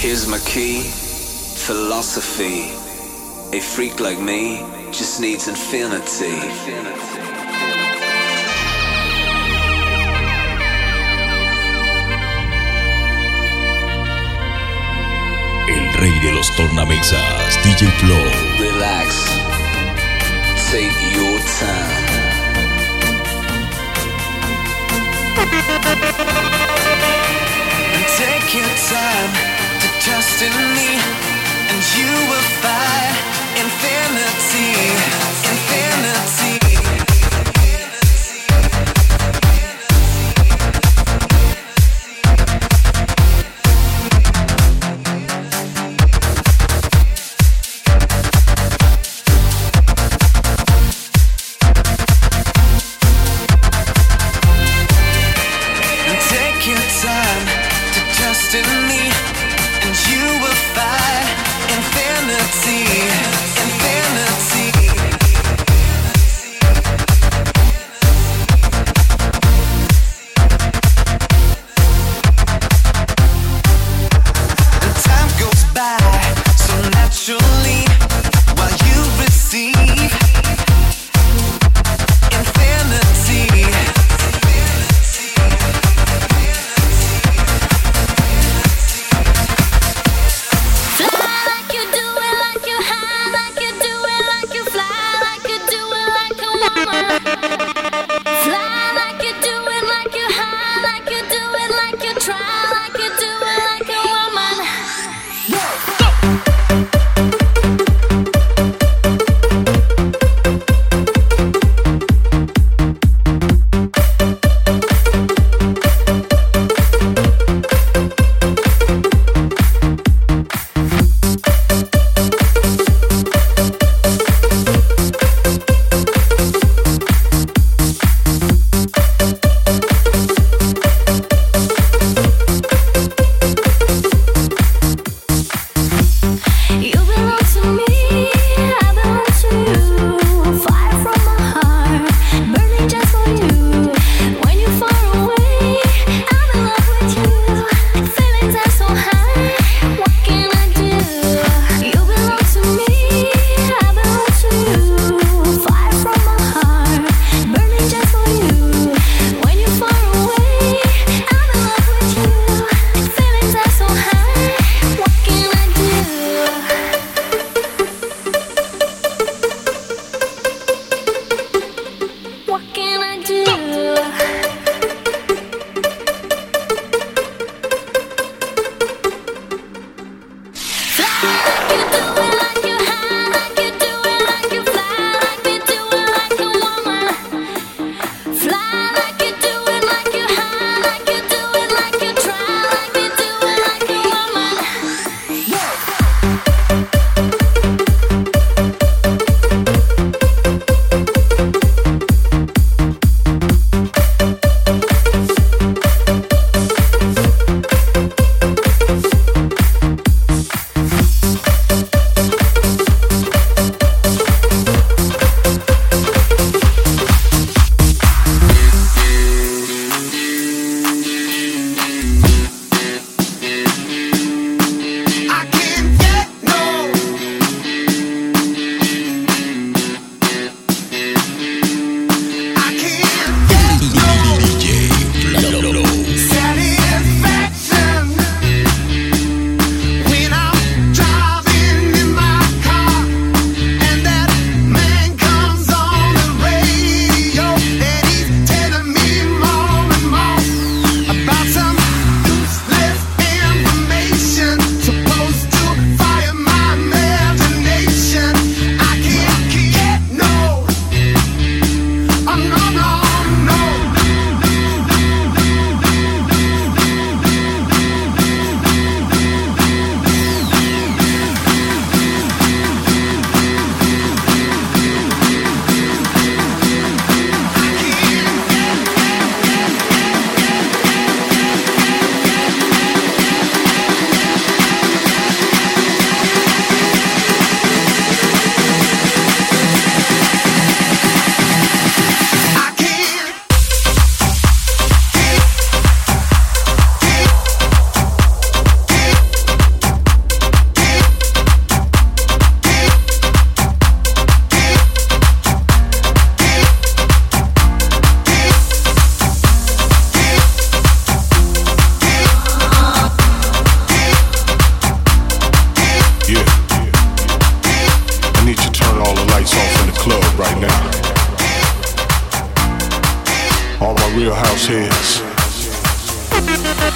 Here's my key, philosophy. A freak like me just needs infinity. El rey de los tornamesas, DJ Flow. Relax. Take your time. Take your time to trust in me,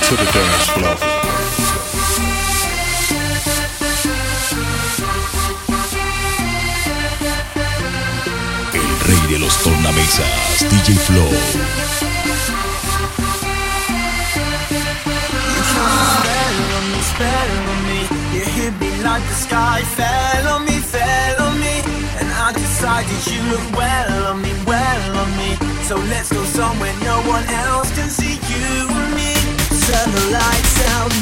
to the dance floor. El rey de los tornamesas, DJ Flow. Fell on me, You hit me like the sky fell on me, fell on me And I decided you look well on me, well on me So let's go somewhere no one else can see turn the lights down.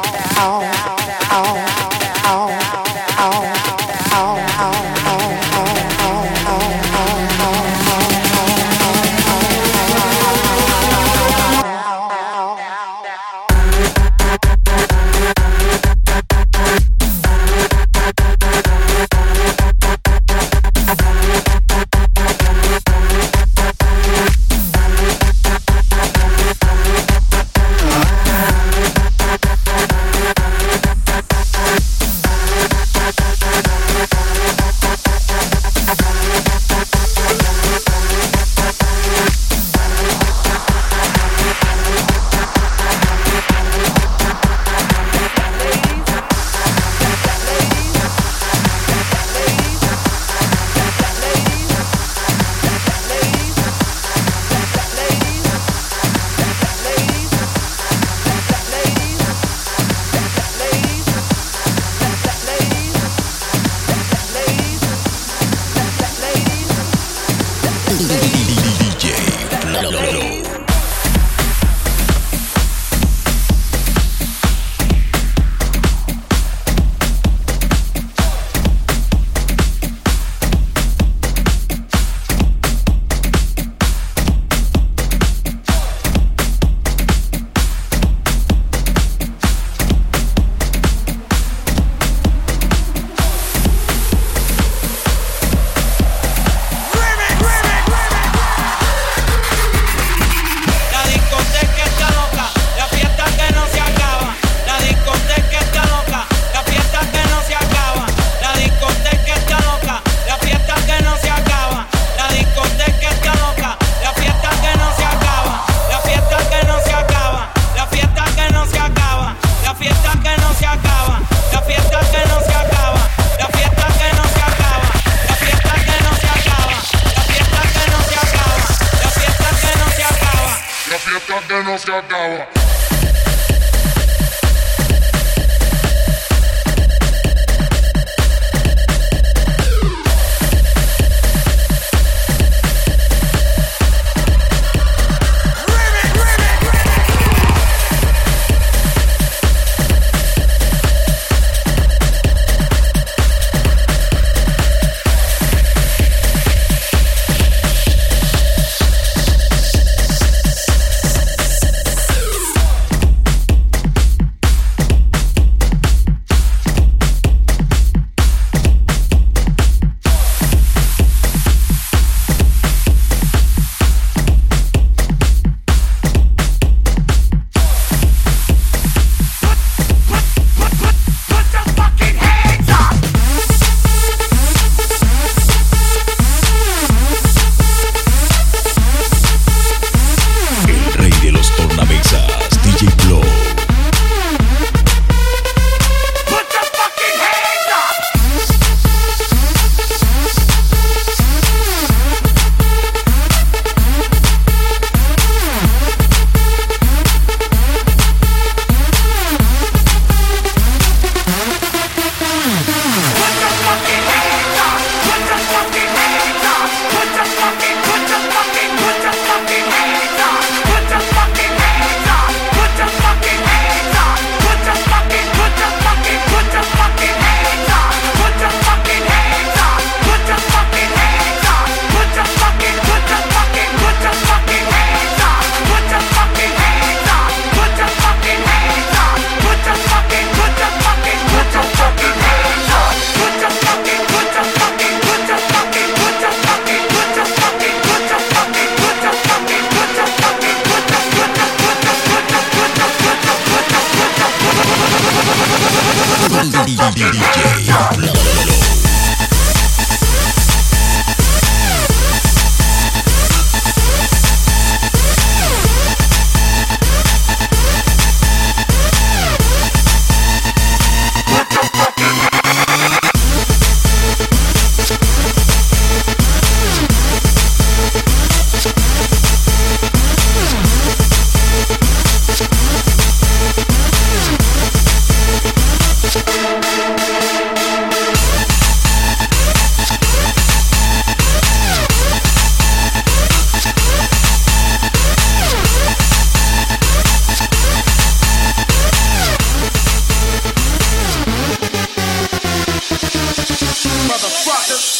motherfuckers.